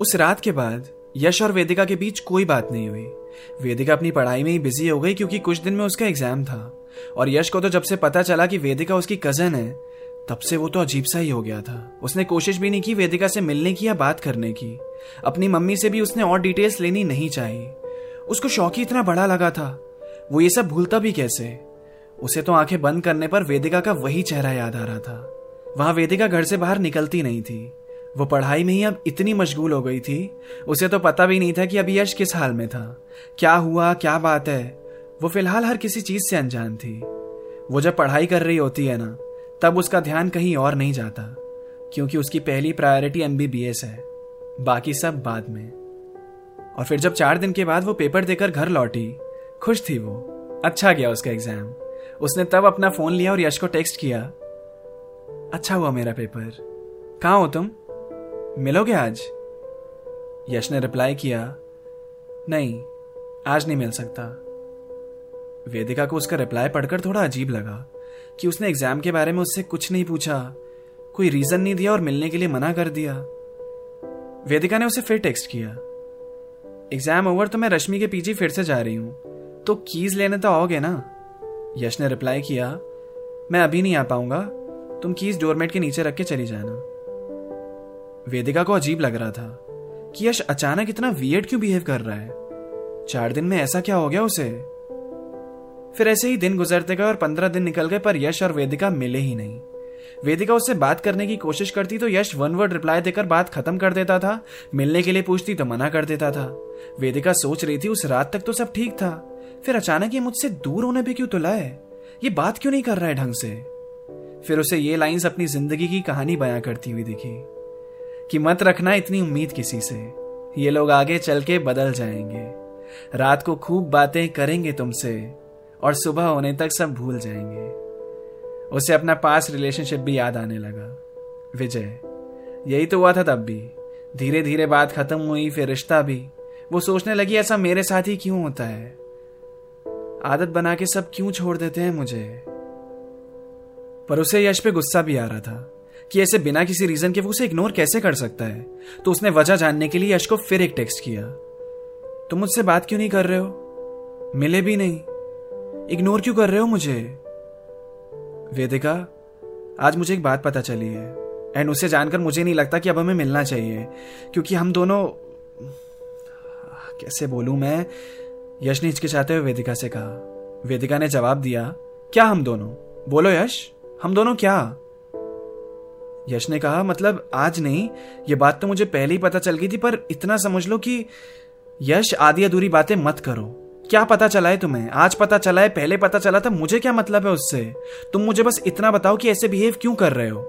उस रात के बाद यश और वेदिका के बीच कोई बात नहीं हुई। वेदिका अपनी पढ़ाई में ही बिज़ी हो गई क्योंकि कुछ दिन में उसका एग्ज़ाम था। और यश को तो जब से पता चला कि वेदिका उसकी कज़न है, तब से वो तो अजीब सा ही हो गया था। उसने कोशिश भी नहीं की वेदिका से मिलने की या बात करने की। अपनी मम्मी से भी उसने और डिटेल्स लेनी नहीं चाहिए। उसको शौक ही इतना बड़ा लगा था। वो ये सब भूलता भी कैसे? उसे तो आँखें बंद करने पर वेदिका का वही चेहरा याद आ रहा था। वहाँ वेदिका घर से बाहर निकलती नहीं थी। वो पढ़ाई में ही अब इतनी मशगूल हो गई थी, उसे तो पता भी नहीं था कि अभी यश किस हाल में था। क्या हुआ, क्या बात है? वो फ़िलहाल हर किसी चीज़ से अनजान थी। वो जब पढ़ाई कर रही होती है ना, तब उसका ध्यान कहीं और नहीं जाता, क्योंकि उसकी पहली प्रायोरिटी एमबीबीएस है, बाकी सब बाद में। और फिर जब चार दिन के बाद वो पेपर देकर घर लौटी, खुश थी वो। अच्छा गया उसका एग्ज़ाम। उसने तब अपना फ़ोन लिया और यश को टेक्स्ट किया अच्छा हुआ मेरा पेपर। कहाँ हो तुम? मिलोगे आज? यश ने रिप्लाई किया, नहीं, आज नहीं मिल सकता. वेदिका को उसका रिप्लाई पढ़कर थोड़ा अजीब लगा कि उसने एग्ज़ाम के बारे में उससे कुछ नहीं पूछा, कोई रीजन नहीं दिया और मिलने के लिए मना कर दिया। वेदिका ने उसे फिर टेक्स्ट किया एग्ज़ाम ओवर तो मैं रश्मि के पीछे फिर से जा रही हूँ। तो कीज लेने तो आओगे ना? यश ने रिप्लाई किया, मैं अभी नहीं आ पाऊँगा, तुम कीज डोरमेट के नीचे रख के चली जाना। वेदिका को अजीब लग रहा था कि यश अचानक इतना वियर्ड क्यों बिहेव कर रहा है? चार दिन में ऐसा क्या हो गया उसे? फिर ऐसे ही दिन गुजरते गए और पंद्रह दिन निकल गए, पर यश और वेदिका मिले ही नहीं। वेदिका उससे बात करने की कोशिश करती तो यश वन वर्ड रिप्लाई देकर बात खत्म कर देता था, मिलने के लिए पूछती तो मना कर देता था। वेदिका सोच रही थी उस रात तक तो सब ठीक था, फिर अचानक ये मुझसे दूर होने पे क्यों तुला है? ये बात क्यों नहीं कर रहा है ढंग से? फिर उसे ये लाइंस अपनी ज़िंदगी की कहानी बयां करती हुई दिखी। कि मत रखना इतनी उम्मीद किसी से। ये लोग आगे चल के बदल जाएँगे। रात को खूब बातें करेंगे तुमसे, और सुबह होने तक सब भूल जाएँगे। उसे अपना पास रिलेशनशिप भी याद आने लगा। विजय, यही तो हुआ था तब भी। धीरे धीरे बात खत्म हुई, फिर रिश्ता भी। वो सोचने लगी, ऐसा मेरे साथ ही क्यों होता है? आदत बना के सब क्यों छोड़ देते हैं मुझे? पर उसे यश पे गुस्सा भी आ रहा था। कि ऐसे बिना किसी रीजन के वो उसे इग्नोर कैसे कर सकता है? तो उसने वजह जानने के लिए यश को फिर एक टेक्स्ट किया। तुम मुझसे बात क्यों नहीं कर रहे हो? मिले भी नहीं। इग्नोर क्यों कर रहे हो मुझे? वेदिका, आज मुझे एक बात पता चली है एंड उसे जानकर मुझे नहीं लगता कि अब हमें मिलना चाहिए, क्योंकि हम दोनों, कैसे बोलूँ मैं? यश ने हिचकिचाते हुए वेदिका से कहा। वेदिका ने जवाब दिया, क्या हम दोनों? बोलो यश, हम दोनों क्या? यश ने कहा मतलब आज नहीं, ये बात तो मुझे पहले ही पता चल गई थी, पर इतना समझ लो कि यश आधी अधूरी बातें मत करो। क्या पता चला है तुम्हें? आज पता चला है, पहले पता चला था, मुझे क्या मतलब है उससे? तुम मुझे बस इतना बताओ कि ऐसे बिहेव क्यों कर रहे हो?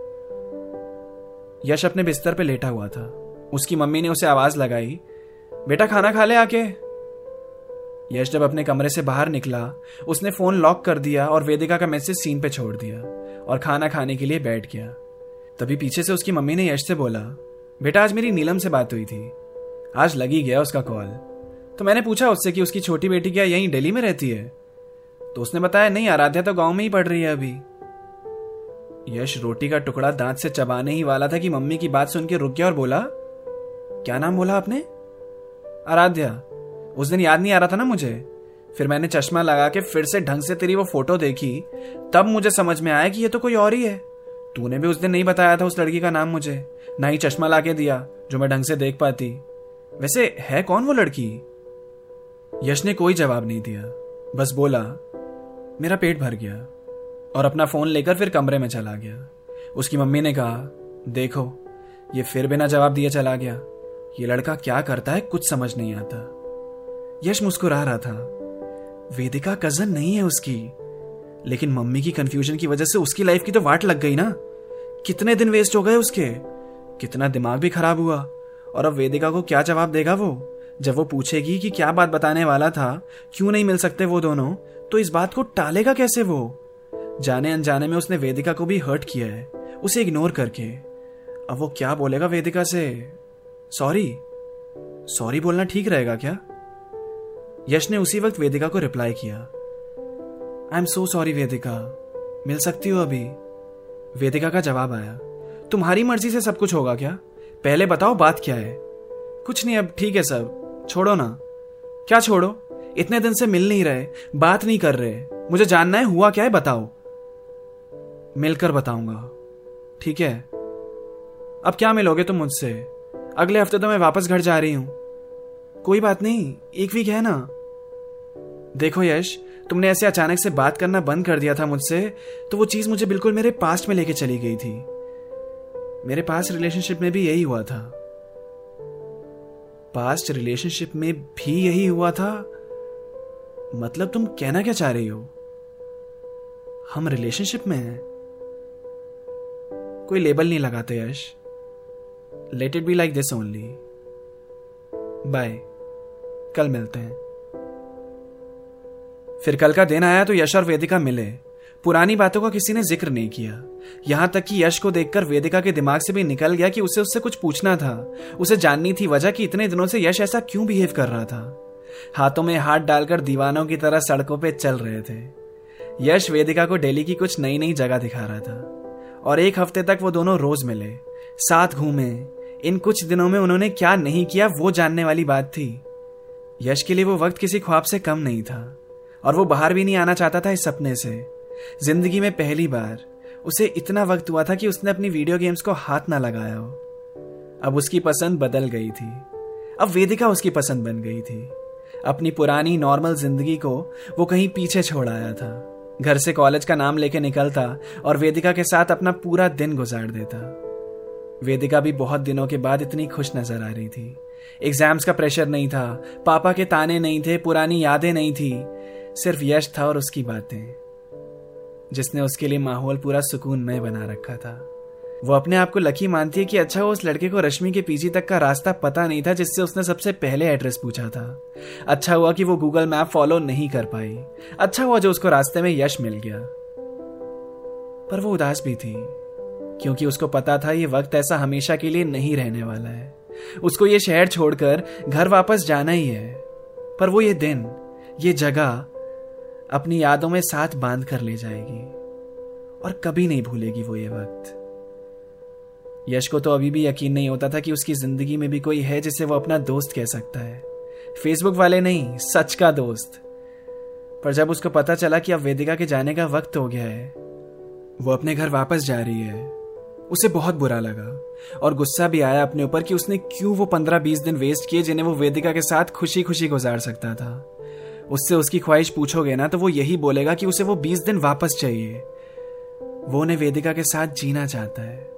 यश अपने बिस्तर पे लेटा हुआ था। उसकी मम्मी ने उसे आवाज़ लगाई, बेटा, खाना खा ले आके? यश जब अपने कमरे से बाहर निकला, उसने फ़ोन लॉक कर दिया और वेदिका का मैसेज सीन पे छोड़ दिया और खाना खाने के लिए बैठ गया। तभी पीछे से उसकी मम्मी ने यश से बोला, बेटा, आज मेरी नीलम से बात हुई थी। आज लगी गया उसका कॉल। तो मैंने पूछा उससे कि उसकी छोटी बेटी क्या यहीं दिल्ली में रहती है? तो उसने बताया, नहीं, आराध्या तो गाँव में ही पढ़ रही है अभी। यश रोटी का टुकड़ा दांत से चबाने ही वाला था कि मम्मी की बात सुन के रुक गया और बोला, क्या नाम बोला आपने? आराध्या। उस दिन याद नहीं आ रहा था ना मुझे? फिर मैंने चश्मा लगा के फिर से ढंग से तेरी वो फ़ोटो देखी। तब मुझे समझ में आया कि ये तो कोई और ही है। तूने भी उस दिन नहीं बताया था उस लड़की का नाम मुझे, ना ही चश्मा ला के दिया, जो मैं ढंग से देख पाती। वैसे है कौन वो लड़की? यश ने कोई जवाब नहीं दिया। बस बोला, मेरा पेट भर गया और अपना फ़ोन लेकर फिर कमरे में चला गया। उसकी मम्मी ने कहा, देखो, ये फिर बिना जवाब दिए चला गया। ये लड़का क्या करता है कुछ समझ नहीं आता। यश मुस्कुरा रहा था। वेदिका कज़न नहीं है उसकी। लेकिन मम्मी की कंफ्यूजन की वजह से उसकी लाइफ की तो वाट लग गई ना। कितने दिन वेस्ट हो गए उसके? कितना दिमाग भी खराब हुआ। और अब वेदिका को क्या जवाब देगा वो? जब वो पूछेगी कि क्या बात बताने वाला था, क्यों नहीं मिल सकते वो दोनों तो इस बात को टालेगा कैसे वो? जाने अनजाने में उसने वेदिका को भी हर्ट किया है। उसे इग्नोर करके। अब वो क्या बोलेगा वेदिका से? सॉरी सॉरी बोलना ठीक रहेगा क्या? यश ने उसी वक्त वेदिका को रिप्लाई किया। आई एम सो सॉरी वेदिका मिल सकती हो अभी? वेदिका का जवाब आया। तुम्हारी मर्ज़ी से सब कुछ होगा क्या? पहले बताओ बात क्या है? कुछ नहीं, अब ठीक है सब। छोड़ो ना। क्या छोड़ो? इतने दिन से मिल नहीं रहे, बात नहीं कर रहे। मुझे जानना है, हुआ क्या है, बताओ। मिलकर बताऊँगा। ठीक है। अब क्या मिलोगे तुम मुझसे? अगले हफ़्ते तो मैं वापस घर जा रही हूँ। कोई बात नहीं, एक वीक है ना। देखो यश तुमने ऐसे अचानक से बात करना बंद कर दिया था मुझसे तो वो चीज़ मुझे बिल्कुल मेरे पास्ट में लेके चली गई थी। मेरे पास रिलेशनशिप में भी यही हुआ था। पास्ट रिलेशनशिप में भी यही हुआ था? मतलब तुम कहना क्या चाह रही हो? हम रिलेशनशिप में हैं। कोई लेबल नहीं लगाते, Yash. Let it be like this only bye कल मिलते हैं। फिर कल का दिन आया तो यश और वेदिका मिले। पुरानी बातों का किसी ने ज़िक्र नहीं किया। यहाँ तक कि यश को देखकर वेदिका के दिमाग से भी निकल गया कि उसे उससे कुछ पूछना था। उसे जाननी थी वजह कि इतने दिनों से यश ऐसा क्यों बिहेव कर रहा था। हाथों में हाथ डालकर दीवानों की तरह सड़कों पर चल रहे थे। यश वेदिका को डेली की कुछ नई नई जगह दिखा रहा था। और एक हफ़्ते तक वो दोनों रोज मिले। साथ घूमे। इन कुछ दिनों में उन्होंने क्या नहीं किया वो जानने वाली बात थी। यश के लिए वो वक्त किसी ख्वाब से कम नहीं था। और वो बाहर भी नहीं आना चाहता था इस सपने से। ज़िंदगी में पहली बार उसे इतना वक्त हुआ था कि उसने अपनी वीडियो गेम्स को हाथ ना लगाया हो। अब उसकी पसंद बदल गई थी। अब वेदिका उसकी पसंद बन गई थी। अपनी पुरानी नॉर्मल ज़िंदगी को वो कहीं पीछे छोड़ आया था। घर से कॉलेज का नाम लेके निकलता और वेदिका के साथ अपना पूरा दिन गुजार देता। वेदिका भी बहुत दिनों के बाद इतनी खुश नज़र आ रही थी। एग्ज़ाम्स का प्रेशर नहीं था, पापा के ताने नहीं थे, पुरानी यादें नहीं थी सिर्फ़ यश था और उसकी बातें, जिसने उसके लिए माहौल पूरा सुकूनमय बना रखा था। वो अपने आप को लकी मानती है कि अच्छा वो उस लड़के को रश्मि के पीजी तक का रास्ता पता नहीं था, जिससे उसने सबसे पहले एड्रेस पूछा था। अच्छा हुआ कि वो गूगल मैप फॉलो नहीं कर पाई। अच्छा हुआ जो उसको रास्ते में यश मिल गया। पर वो उदास भी थी, क्योंकि उसको पता था ये वक्त ऐसा हमेशा के लिए नहीं रहने वाला है। उसको ये शहर छोड़कर घर वापस जाना ही है। पर वो ये दिन, ये जगह अपनी यादों में साथ बाँध कर ले जाएगी और कभी नहीं भूलेगी वो ये वक्त। यश को तो अभी भी यकीन नहीं होता था कि उसकी ज़िंदगी में भी कोई है जिसे वो अपना दोस्त कह सकता है। फेसबुक वाले नहीं, सच का दोस्त। पर जब उसको पता चला कि अब वेदिका के जाने का वक्त हो गया है, वो अपने घर वापस जा रही है। उसे बहुत बुरा लगा और गुस्सा भी आया अपने ऊपर कि उसने क्यों वो पंद्रह बीस दिन वेस्ट किए जिन्हें वो वेदिका के साथ खुशी खुशी गुजार सकता था। उससे उसकी ख्वाहिश पूछोगे ना तो वो यही बोलेगा कि उसे वो बीस दिन वापस चाहिए। वो उन्हें वेदिका के साथ जीना चाहता है।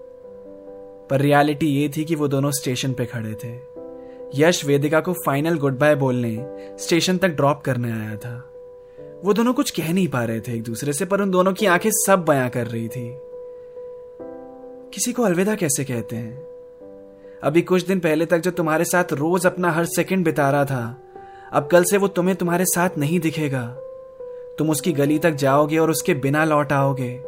पर रियलिटी ये थी कि वो दोनों स्टेशन पे खड़े थे। यश वेदिका को फाइनल गुड बाय बोलने, स्टेशन तक ड्रॉप करने आया था। वो दोनों कुछ कह नहीं पा रहे थे एक दूसरे से, पर उन दोनों की आँखें सब बयां कर रही थी। किसी को अलविदा कैसे कहते हैं? अभी कुछ दिन पहले तक जो तुम्हारे साथ रोज अपना हर सेकंड बिता रहा था अब कल से वो तुम्हें तुम्हारे साथ नहीं दिखेगा। तुम उसकी गली तक जाओगे और उसके बिना लौट आओगे।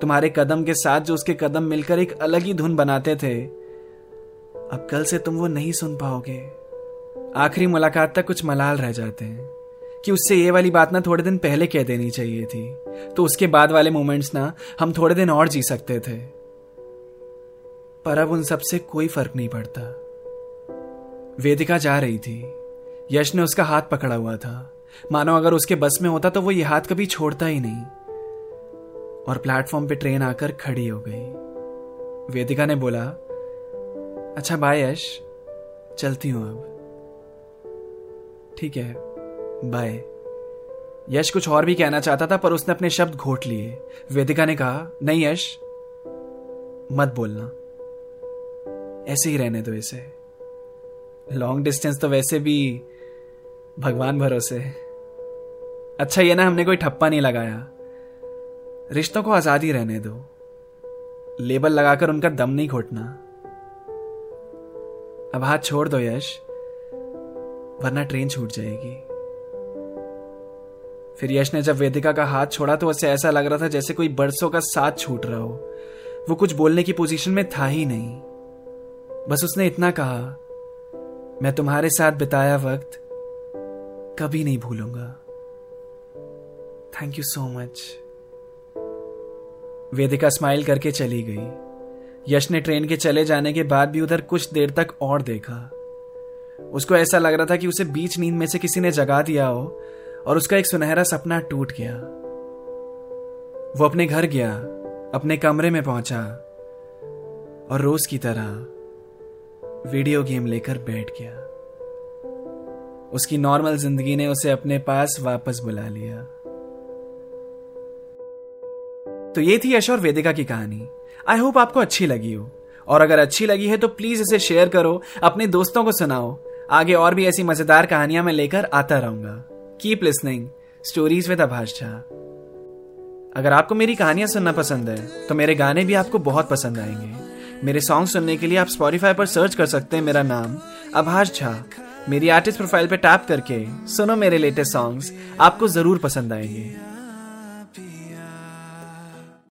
तुम्हारे कदम के साथ जो उसके कदम मिलकर एक अलग ही धुन बनाते थे, अब कल से तुम वो नहीं सुन पाओगे। आखिरी मुलाकात तक कुछ मलाल रह जाते हैं, कि उससे ये वाली बात ना थोड़े दिन पहले कह देनी चाहिए थी। तो उसके बाद वाले मोमेंट्स ना हम थोड़े दिन और जी सकते थे। पर अब उन सबसे कोई फ़र्क नहीं पड़ता। वेदिका जा रही थी। यश ने उसका हाथ पकड़ा हुआ था। मानो अगर उसके बस में होता तो वो ये हाथ कभी छोड़ता ही नहीं। और प्लेटफॉर्म पे ट्रेन आकर खड़ी हो गई। वेदिका ने बोला अच्छा बाय यश। चलती हूँ अब। ठीक है बाय यश कुछ और भी कहना चाहता था, पर उसने अपने शब्द घोट लिए। वेदिका ने कहा, नहीं यश, मत बोलना। ऐसे ही रहने दो इसे। लॉन्ग डिस्टेंस तो वैसे भी भगवान भरोसे अच्छा ये ना हमने कोई ठप्पा नहीं लगाया। रिश्तों को आज़ादी रहने दो। लेबल लगाकर उनका दम नहीं घोटना। अब हाथ छोड़ दो यश, वरना ट्रेन छूट जाएगी। फिर यश ने जब वेदिका का हाथ छोड़ा तो उसे ऐसा लग रहा था जैसे कोई बरसों का साथ छूट रहा हो। वो कुछ बोलने की पोजीशन में था ही नहीं। बस उसने इतना कहा, मैं तुम्हारे साथ बिताया वक्त कभी नहीं भूलूँगा। Thank you so much Vedika smile करके चली गई। यश ने ट्रेन के चले जाने के बाद भी उधर कुछ देर तक और देखा। उसको ऐसा लग रहा था कि उसे बीच नींद में से किसी ने जगा दिया हो और उसका एक सुनहरा सपना टूट गया। वो अपने घर गया, अपने कमरे में पहुँचा और रोज की तरह वीडियो गेम लेकर बैठ गया। उसकी नॉर्मल ज़िंदगी ने उसे अपने पास वापस बुला लिया। तो ये थी यश और वेदिका की कहानी। आई होप आपको अच्छी लगी हो। और अगर अच्छी लगी है तो प्लीज़ इसे शेयर करो, अपने दोस्तों को सुनाओ। आगे और भी ऐसी मज़ेदार कहानियाँ मैं लेकर आता रहूँगा। Keep listening stories with Abhash Jha अगर आपको मेरी कहानियाँ सुनना पसंद है तो मेरे गाने भी आपको बहुत पसंद आएँगे। मेरे सॉन्ग सुनने के लिए आप स्पॉटिफाई पर सर्च कर सकते हैं मेरा नाम अभाष झा मेरी आर्टिस्ट प्रोफ़ाइल पे टैप करके सुनो मेरे लेटेस्ट सॉन्ग्स आपको ज़रूर पसंद आएँगे।